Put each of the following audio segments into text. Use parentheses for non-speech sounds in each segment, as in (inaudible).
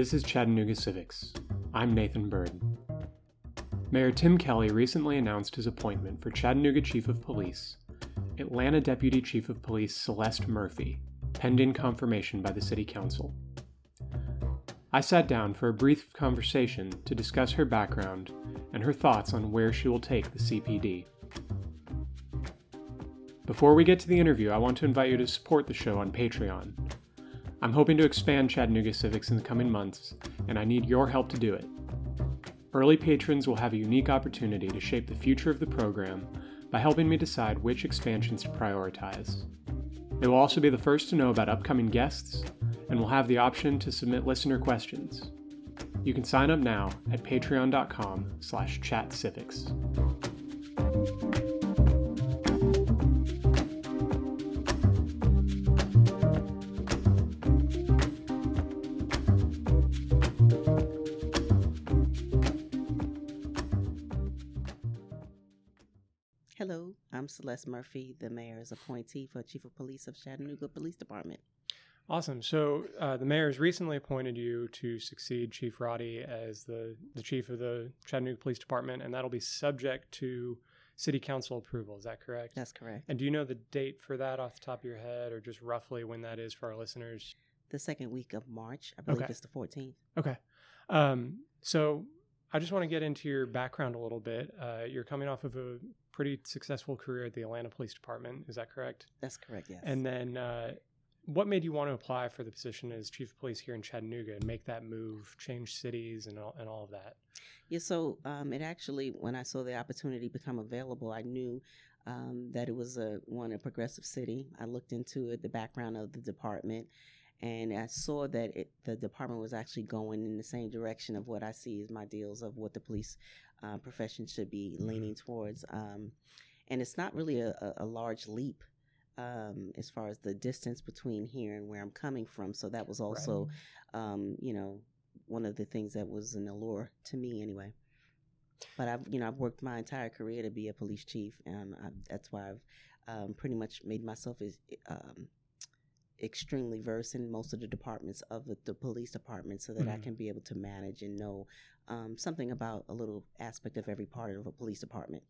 This is Chattanooga Civics. I'm Nathan Bird. Mayor Tim Kelly recently announced his appointment for Chattanooga Chief of Police, Atlanta Deputy Chief of Police Celeste Murphy, pending confirmation by the City Council. I sat down for a brief conversation to discuss her background and her thoughts on where she will take the CPD. Before we get to the interview, I want to invite you to support the show on Patreon. I'm hoping to expand Chattanooga Civics in the coming months, and I need your help to do it. Early patrons will have a unique opportunity to shape the future of the program by helping me decide which expansions to prioritize. They will also be the first to know about upcoming guests and will have the option to submit listener questions. You can sign up now at patreon.com slash chatcivics. Hello, I'm Celeste Murphy, the mayor's appointee for Chief of Police of Chattanooga Police Department. Awesome. So uh, the mayor has recently appointed you to succeed Chief Roddy as the, the chief of the Chattanooga Police Department, and that'll be subject to city council approval. Is that correct? That's correct. And do you know the date for that off the top of your head, or just roughly when that is for our listeners? The second week of March, I believe Okay. it's the 14th. Okay. Um, so I just want to get into your background a little bit. Uh, you're coming off of a pretty successful career at the Atlanta Police Department. Is that correct? That's correct, yes. And then, uh, what made you want to apply for the position as chief of police here in Chattanooga and make that move, change cities, and all, and all of that? yeah, so um, it actually, when I saw the opportunity become available, I knew um, that it was a one a progressive city. I looked into it, the background of the department, and I saw that it, the department was actually going in the same direction of what I see as my deals of what the police uh, profession should be leaning towards. Um, and it's not really a, a, large leap um, as far as the distance between here and where I'm coming from. So that was also, um, you know, one of the things that was an allure to me anyway. But I've, you know, I've worked my entire career to be a police chief, and I, that's why I've um, pretty much made myself as um, extremely versed in most of the departments of the, the police department, so that I Mhm. can be able to manage and know um, something about a little aspect of every part of a police department.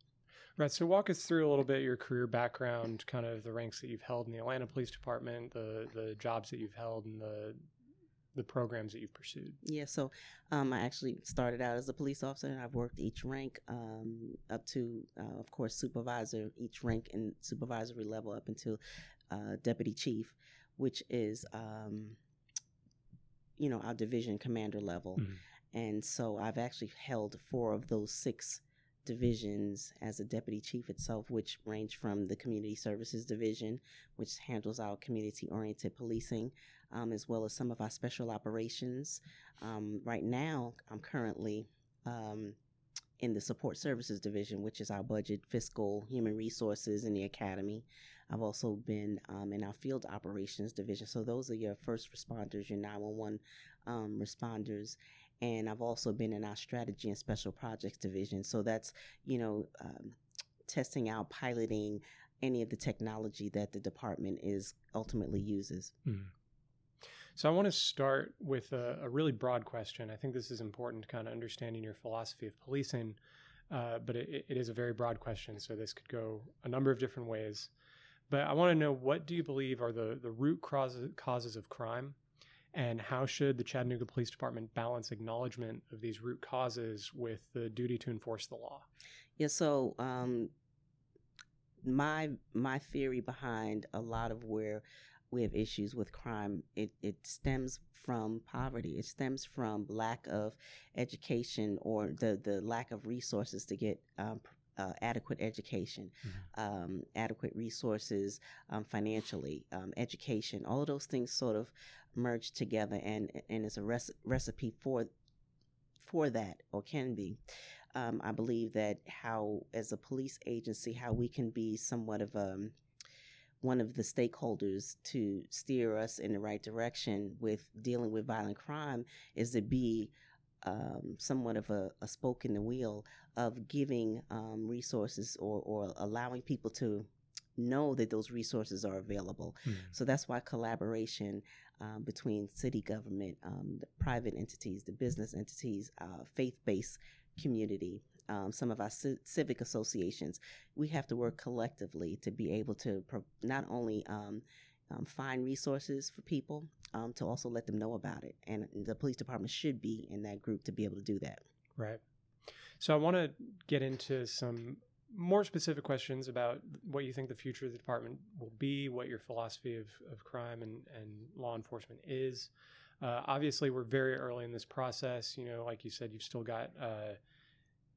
Right. So walk us through a little bit your career background, kind of the ranks that you've held in the Atlanta Police Department, the the jobs that you've held, and the the programs that you've pursued. Yeah, so um, I actually started out as a police officer, and I've worked each rank um, up to, uh, of course, supervisor, each rank and supervisory level up until uh, deputy chief, which is, um, you know, our division commander level. Mhm. And so I've actually held four of those six divisions as a deputy chief itself, which range from the community services division, which handles our community oriented policing, um, as well as some of our special operations. Um, right now, I'm currently um, in the support services division, which is our budget, fiscal, human resources, and the academy. I've also been um, in our field operations division. So those are your first responders, your 911 um, responders. And I've also been in our strategy and special projects division. So that's, you know, um, testing out, piloting any of the technology that the department is ultimately uses. So I want to start with a, a really broad question. I think this is important, kind of understanding your philosophy of policing, uh, but it, it is a very broad question. So this could go a number of different ways. But I want to know what do you believe are the the root causes causes of crime, and how should the Chattanooga Police Department balance acknowledgement of these root causes with the duty to enforce the law? Yeah, so um, my my theory behind a lot of where we have issues with crime, it, it stems from poverty. It stems from lack of education or the, the lack of resources to get um, uh, adequate education, um, adequate resources um, financially, um, education. All of those things sort of merge together, and and it's a rec- recipe for for that, or can be um, I believe that how, as a police agency, how we can be somewhat of um, one of the stakeholders to steer us in the right direction with dealing with violent crime is to be um, somewhat of a, a spoke in the wheel of giving um, resources or, or allowing people to know that those resources are available. Mhm. So that's why collaboration um, between city government, um, the private entities, the business entities, uh, faith-based community, um, some of our ci- civic associations, we have to work collectively to be able to pro- not only um, um, find resources for people, um, to also let them know about it. And the police department should be in that group to be able to do that. Right. So I want to get into some more specific questions about what you think the future of the department will be, what your philosophy of, of crime and, and law enforcement is. Uh, obviously, we're very early in this process. You know, like you said, you've still got uh,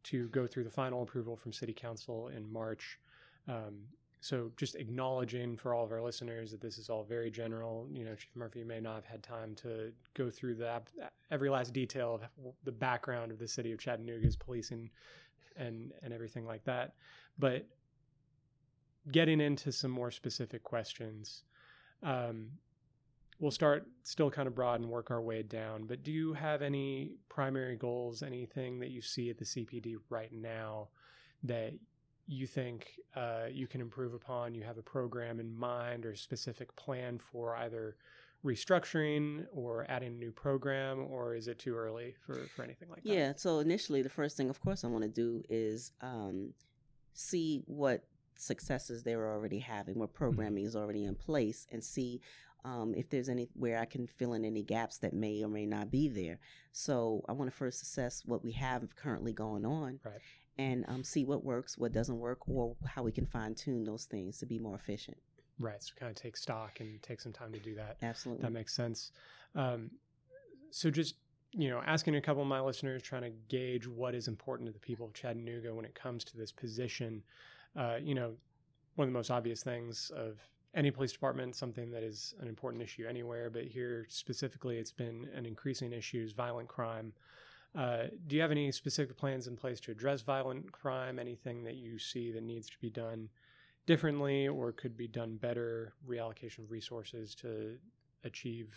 to go through the final approval from City Council in March. Um, so, just acknowledging for all of our listeners that this is all very general. You know, Chief Murphy may not have had time to go through the every last detail of the background of the city of Chattanooga's policing and and everything like that. But getting into some more specific questions, um, we'll start still kind of broad and work our way down. But do you have any primary goals? Anything that you see at the CPD right now that you think uh, you can improve upon? You have a program in mind or specific plan for either restructuring or adding a new program, or is it too early for, for anything like that? Yeah. So initially, the first thing, of course, I want to do is um, see what successes they're already having, what programming is already in place, and see um, if there's any where I can fill in any gaps that may or may not be there. So I want to first assess what we have currently going on, Right. and um, see what works, what doesn't work, or how we can fine tune those things to be more efficient. Right. So kind of take stock and take some time to do that. Absolutely. That makes sense. Um, so just you know, asking a couple of my listeners, trying to gauge what is important to the people of Chattanooga when it comes to this position. Uh, you know, one of the most obvious things of any police department, something that is an important issue anywhere, but here specifically, it's been an increasing issue is violent crime. Uh, do you have any specific plans in place to address violent crime? Anything that you see that needs to be done differently or could be done better? Reallocation of resources to achieve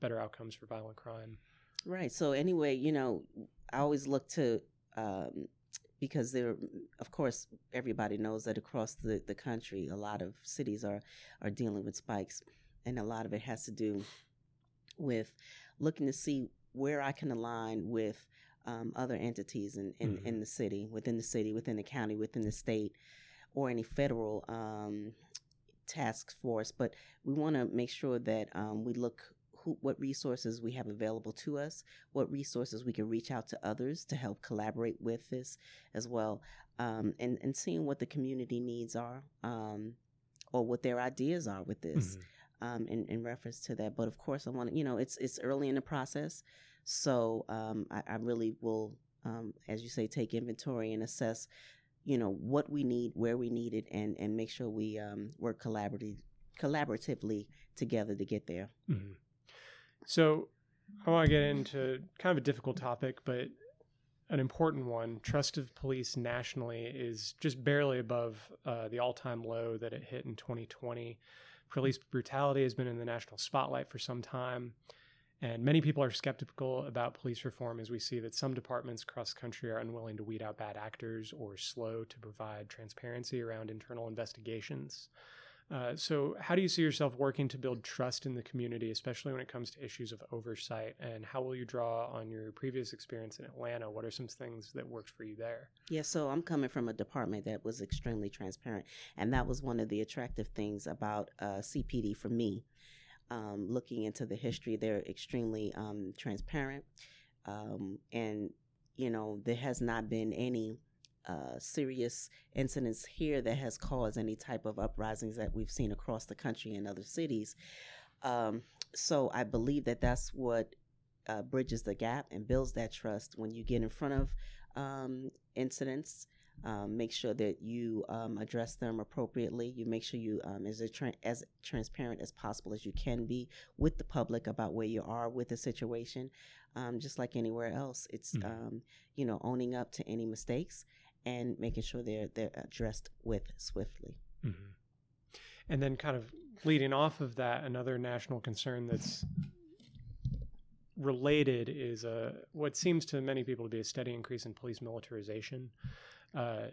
better outcomes for violent crime. Right. So anyway, you know, I always look to um, because there, of course, everybody knows that across the, the country, a lot of cities are are dealing with spikes, and a lot of it has to do with looking to see where I can align with um, other entities in, in, Mhm. in the city, within the city, within the county, within the state, or any federal um, task force. But we want to make sure that um, we look who, what resources we have available to us, what resources we can reach out to others to help collaborate with this as well, um, and and seeing what the community needs are, um, or what their ideas are with this Mhm. um, in, in reference to that. But of course, I want to, you know, it's it's early in the process, so um, I, I really will, um, as you say, take inventory and assess, you know, what we need, where we need it, and and make sure we um, work collaboratively collaboratively together to get there. Mhm. So I want to get into kind of a difficult topic, but an important one. Trust of police nationally is just barely above uh, the all time low that it hit in 2020. Police brutality has been in the national spotlight for some time. And many people are skeptical about police reform as we see that some departments across the country are unwilling to weed out bad actors or slow to provide transparency around internal investigations. Uh, so, how do you see yourself working to build trust in the community, especially when it comes to issues of oversight? And how will you draw on your previous experience in Atlanta? What are some things that worked for you there? Yeah, so I'm coming from a department that was extremely transparent, and that was one of the attractive things about uh, CPD for me. Um, looking into the history, they're extremely um, transparent, um, and you know there has not been any uh, serious incidents here that has caused any type of uprisings that we've seen across the country and other cities. Um, so I believe that that's what uh, bridges the gap and builds that trust when you get in front of um, incidents. Um, make sure that you um, address them appropriately. You make sure you um, as tra- as transparent as possible as you can be with the public about where you are with the situation. Um, just like anywhere else, it's Mhm. um, you know owning up to any mistakes and making sure they're they're addressed with swiftly. Mm-hmm. And then, kind of leading off of that, another national concern that's related is uh, what seems to many people to be a steady increase in police militarization. Uh,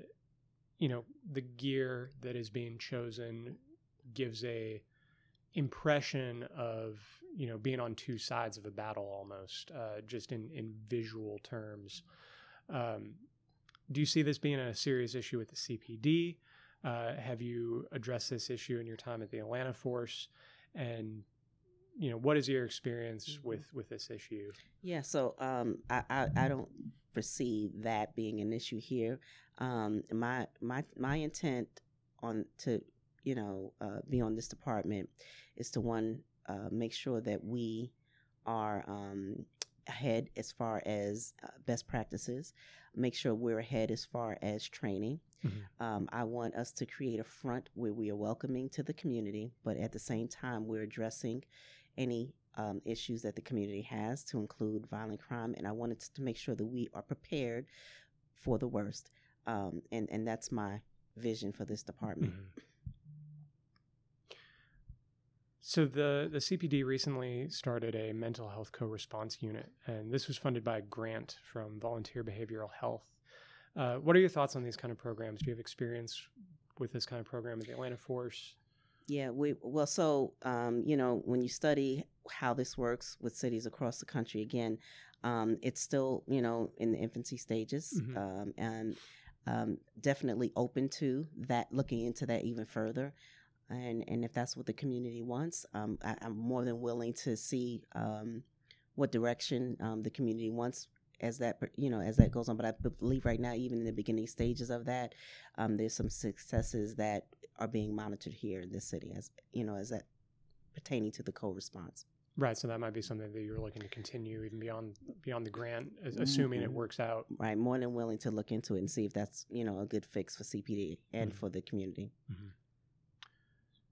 you know the gear that is being chosen gives a impression of you know being on two sides of a battle almost uh, just in in visual terms um, do you see this being a serious issue with the cpd uh, have you addressed this issue in your time at the atlanta force and you know what is your experience Mhm. with with this issue Yeah, so um, I, I I don't foresee that being an issue here. Um, my my my intent on to you know uh, be on this department is to one uh, make sure that we are um, ahead as far as uh, best practices. Make sure we're ahead as far as training. Mhm. Um, I want us to create a front where we are welcoming to the community, but at the same time we're addressing any um, issues that the community has to include violent crime, and I wanted to make sure that we are prepared for the worst, um, and and that's my vision for this department. Mhm. So the the CPD recently started a mental health co-response unit, and this was funded by a grant from Volunteer Behavioral Health. Uh, what are your thoughts on these kind of programs? Do you have experience with this kind of program at the Atlanta Force? Yeah, we well, so um, you know, when you study how this works with cities across the country, again, um, it's still you know in the infancy stages, Mhm. um, and um, definitely open to that, looking into that even further. And and if that's what the community wants, um, I, I'm more than willing to see um, what direction um, the community wants as that you know as that goes on. But I believe right now, even in the beginning stages of that, um, there's some successes that are being monitored here in this city, as you know, as that pertaining to the co-response. Right, so that might be something that you're looking to continue even beyond beyond the grant, assuming it Mhm. works out. Right, more than willing to look into it and see if that's you know a good fix for CPD and Mhm. for the community.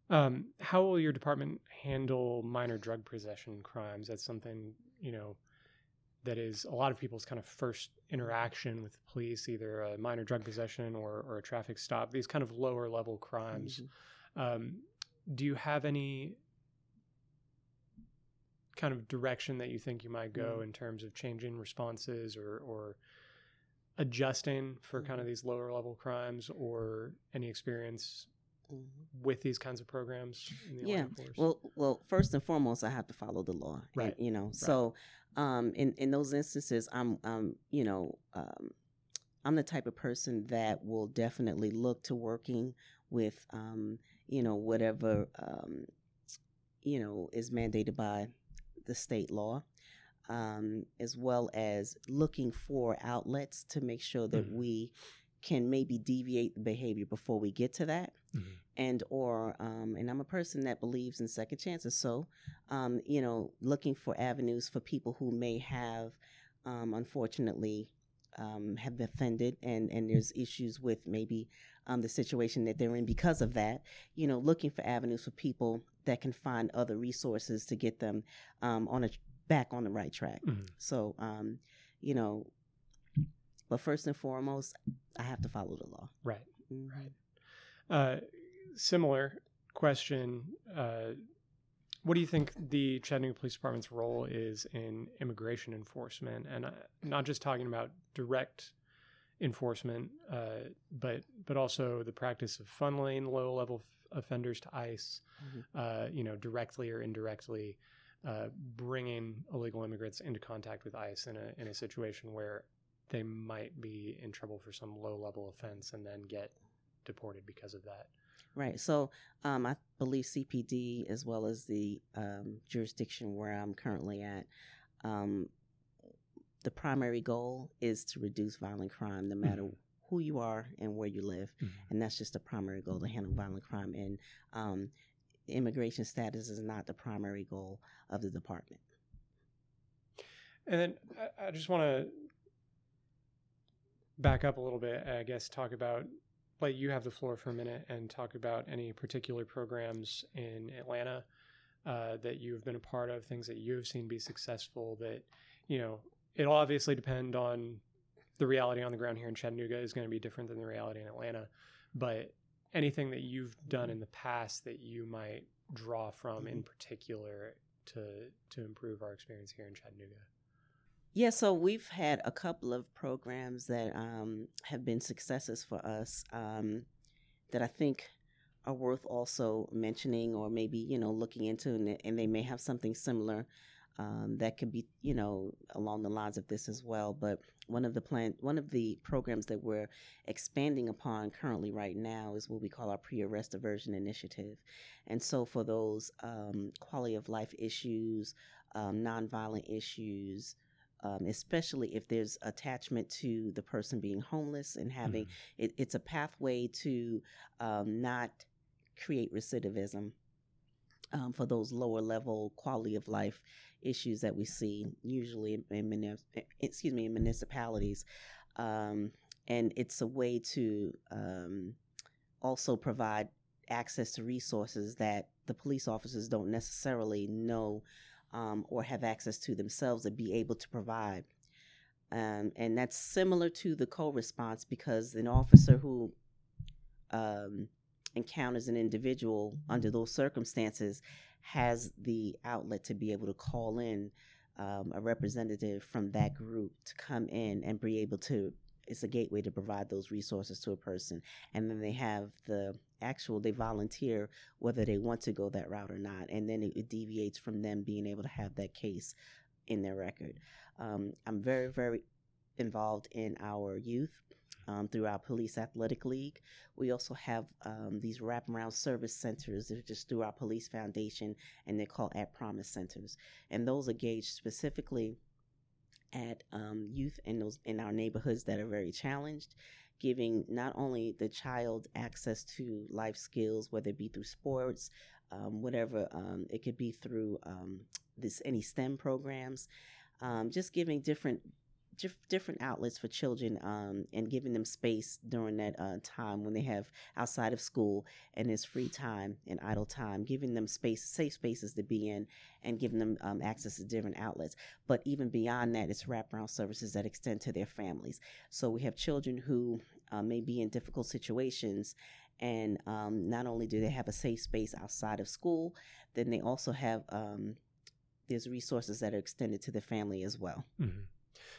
Um, how will your department handle minor drug possession crimes? That's something you know that is a lot of people's kind of first interaction with the police, either a minor drug possession or, or a traffic stop. These kind of lower level crimes. Mhm. Um, do you have any kind of direction that you think you might go Mm. in terms of changing responses or or adjusting for kind of Mhm. these lower level crimes or any experience. With these kinds of programs in the Yeah, Well, well, first and foremost, I have to follow the law, and, Right. you know, so um, in in those instances, I'm, um, you know, um, I'm the type of person that will definitely look to working with, um, you know, whatever, um, you know, is mandated by the state law. Um, as well as looking for outlets to make sure that Mhm. we can maybe deviate the behavior before we get to that Mhm. And or um, and I'm a person that believes in second chances. So, um, you know, looking for avenues for people who may have, um, unfortunately, um, have been offended, and and there's issues with maybe um, the situation that they're in because of that. You know, looking for avenues for people that can find other resources to get them um, on a back on the right track. Mhm. So, um, you know, but first and foremost, I have to follow the law. Right. Mhm. Right. Uh, similar question. Uh, what do you think the Chattanooga Police Department's role is in immigration enforcement? And uh, not just talking about direct enforcement, uh, but but also the practice of funneling low level offenders to ICE, Mhm. uh, you know, directly or indirectly, uh, bringing illegal immigrants into contact with ICE in a in a situation where they might be in trouble for some low level offense and then get deported because of that. Right. So um, I believe CPD, as well as the um, jurisdiction where I'm currently at, um, the primary goal is to reduce violent crime no matter Mhm. who you are and where you live. And that's just the primary goal to handle violent crime. And um, immigration status is not the primary goal of the department. And then I, I just want to back up a little bit, I guess, talk about, like, you have the floor for a minute and talk about any particular programs in Atlanta uh, that you've been a part of, things that you have seen be successful that, you know, it'll obviously depend on the reality on the ground here in Chattanooga is going to be different than the reality in Atlanta. But anything that you've done in the past that you might draw from in particular to to improve our experience here in Chattanooga. Yeah, so we've had a couple of programs that um, have been successes for us um, that I think are worth also mentioning or maybe you know looking into and, and they may have something similar um, that could be you know along the lines of this as well. But one of the plan one of the programs that we're expanding upon currently right now is what we call our pre-arrest diversion initiative. And so for those um, quality of life issues um, nonviolent issues um, especially if there's attachment to the person being homeless and having Mm-hmm. it, it's a pathway to um, not create recidivism um, for those lower level quality of life issues that we see usually in, in excuse me in municipalities um, and it's a way to um, also provide access to resources that the police officers don't necessarily know um, or have access to themselves to be able to provide. Um, and that's similar to the co-response because an officer who um, encounters an individual under those circumstances has the outlet to be able to call in um, a representative from that group to come in and be able to it's a gateway to provide those resources to a person. And then they have the actual they volunteer whether they want to go that route or not and then it, it deviates from them being able to have that case in their record um, i'm very very involved in our youth um, through our police athletic league. We also have um, these wraparound service centers that are just through our police foundation, and they're called At Promise Centers. And those are gauged specifically at um, youth in those in our neighborhoods that are very challenged, giving not only the child access to life skills, whether it be through sports, um, whatever um, it could be through um, this any STEM programs, um, just giving different dif- different outlets for children um, and giving them space during that uh, time when they have outside of school and there's free time and idle time, giving them space, safe spaces to be in, and giving them um, access to different outlets. But even beyond that, it's wraparound services that extend to their families. So we have children who uh, may be in difficult situations. And um, not only do they have a safe space outside of school, then they also have um, there's resources that are extended to the family as well. Mm-hmm.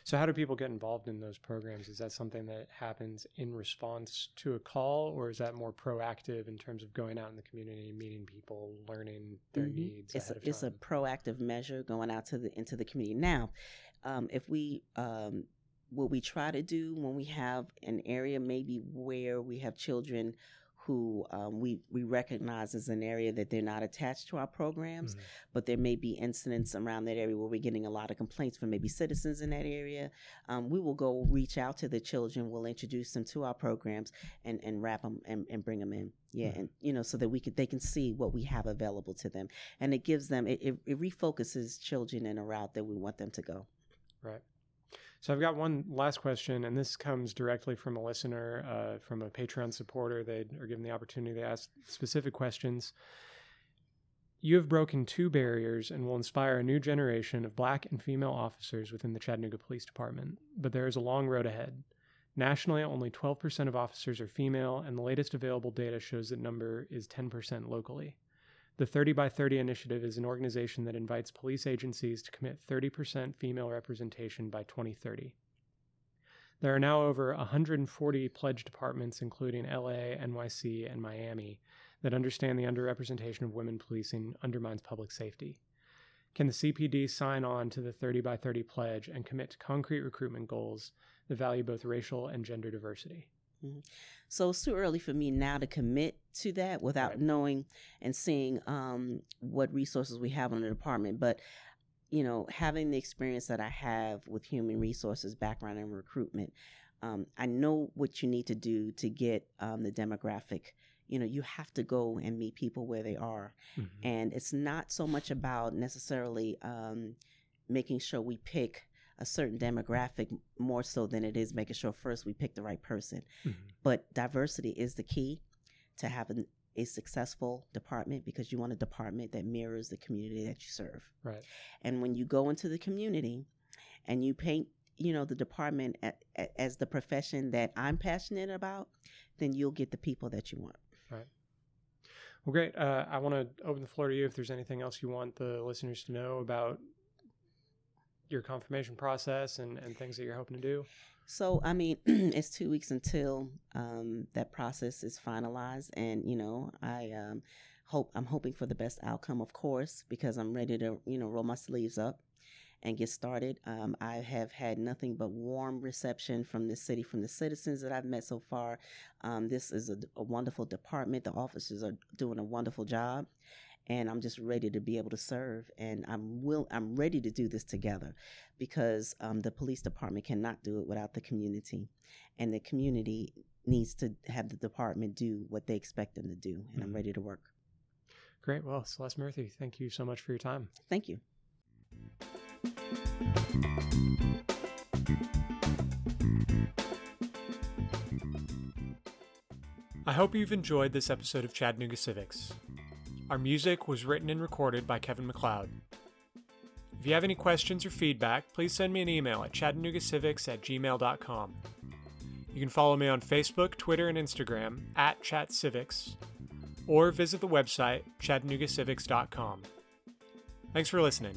So, how do people get involved in those programs? Is that something that happens in response to a call, or is that more proactive in terms of going out in the community, meeting people, learning their Mhm. needs? It's a, it's a proactive measure going out to the into the community. Now, um, if we um, what we try to do when we have an area maybe where we have children who um, we we recognize as an area that they're not attached to our programs, Mhm. but there may be incidents around that area where we're getting a lot of complaints from maybe citizens in that area. Um, we will go reach out to the children. We'll introduce them to our programs and, and wrap them and, and bring them in. Yeah, Mhm. and you know, so that we could they can see what we have available to them, and it gives them it, it, it refocuses children in a route that we want them to go. Right. So I've got one last question, and this comes directly from a listener, uh, from a Patreon supporter. They are given the opportunity to ask specific questions. You have broken two barriers and will inspire a new generation of black and female officers within the Chattanooga Police Department, but there is a long road ahead. Nationally, only 12% of officers are female, and the latest available data shows that number is 10% locally. The 30 by 30 initiative is an organization that invites police agencies to commit 30% female representation by 2030. There are now over 140 pledge departments, including LA, NYC, and Miami, that understand the underrepresentation of women policing undermines public safety. Can the CPD sign on to the 30 by 30 pledge and commit to concrete recruitment goals that value both racial and gender diversity? So it's too early for me now to commit to that without Right. knowing and seeing um, what resources we have in the department. But you know, having the experience that I have with human resources background and recruitment, um, I know what you need to do to get um, the demographic. You know, you have to go and meet people where they are, and it's not so much about necessarily um, making sure we pick a certain demographic more so than it is making sure first we pick the right person Mhm. but diversity is the key to having a successful department because you want a department that mirrors the community that you serve Right. and when you go into the community and you paint you know the department a, a, as the profession that i'm passionate about then you'll get the people that you want Right. Well, great. Uh, I want to open the floor to you if there's anything else you want the listeners to know about your confirmation process and, and things that you're hoping to do? So, I mean, (clears throat) it's two weeks until um, that process is finalized, and you know, I um, hope I'm hoping for the best outcome, of course, because I'm ready to you know roll my sleeves up and get started. Um, I have had nothing but warm reception from the city, from the citizens that I've met so far. Um, this is a, a wonderful department. The officers are doing a wonderful job, and I'm just ready to be able to serve. And I'm will I'm ready to do this together, because um, the police department cannot do it without the community, and the community needs to have the department do what they expect them to do. And mm-hmm. I'm ready to work. Great. Well, Celeste Murphy, thank you so much for your time. Thank you. I hope you've enjoyed this episode of Chattanooga Civics. Our music was written and recorded by Kevin MacLeod. If you have any questions or feedback, please send me an email at chattanoogacivics at gmail.com. You can follow me on Facebook, Twitter, and Instagram at ChatCivics, or visit the website chattanoogacivics.com. Thanks for listening.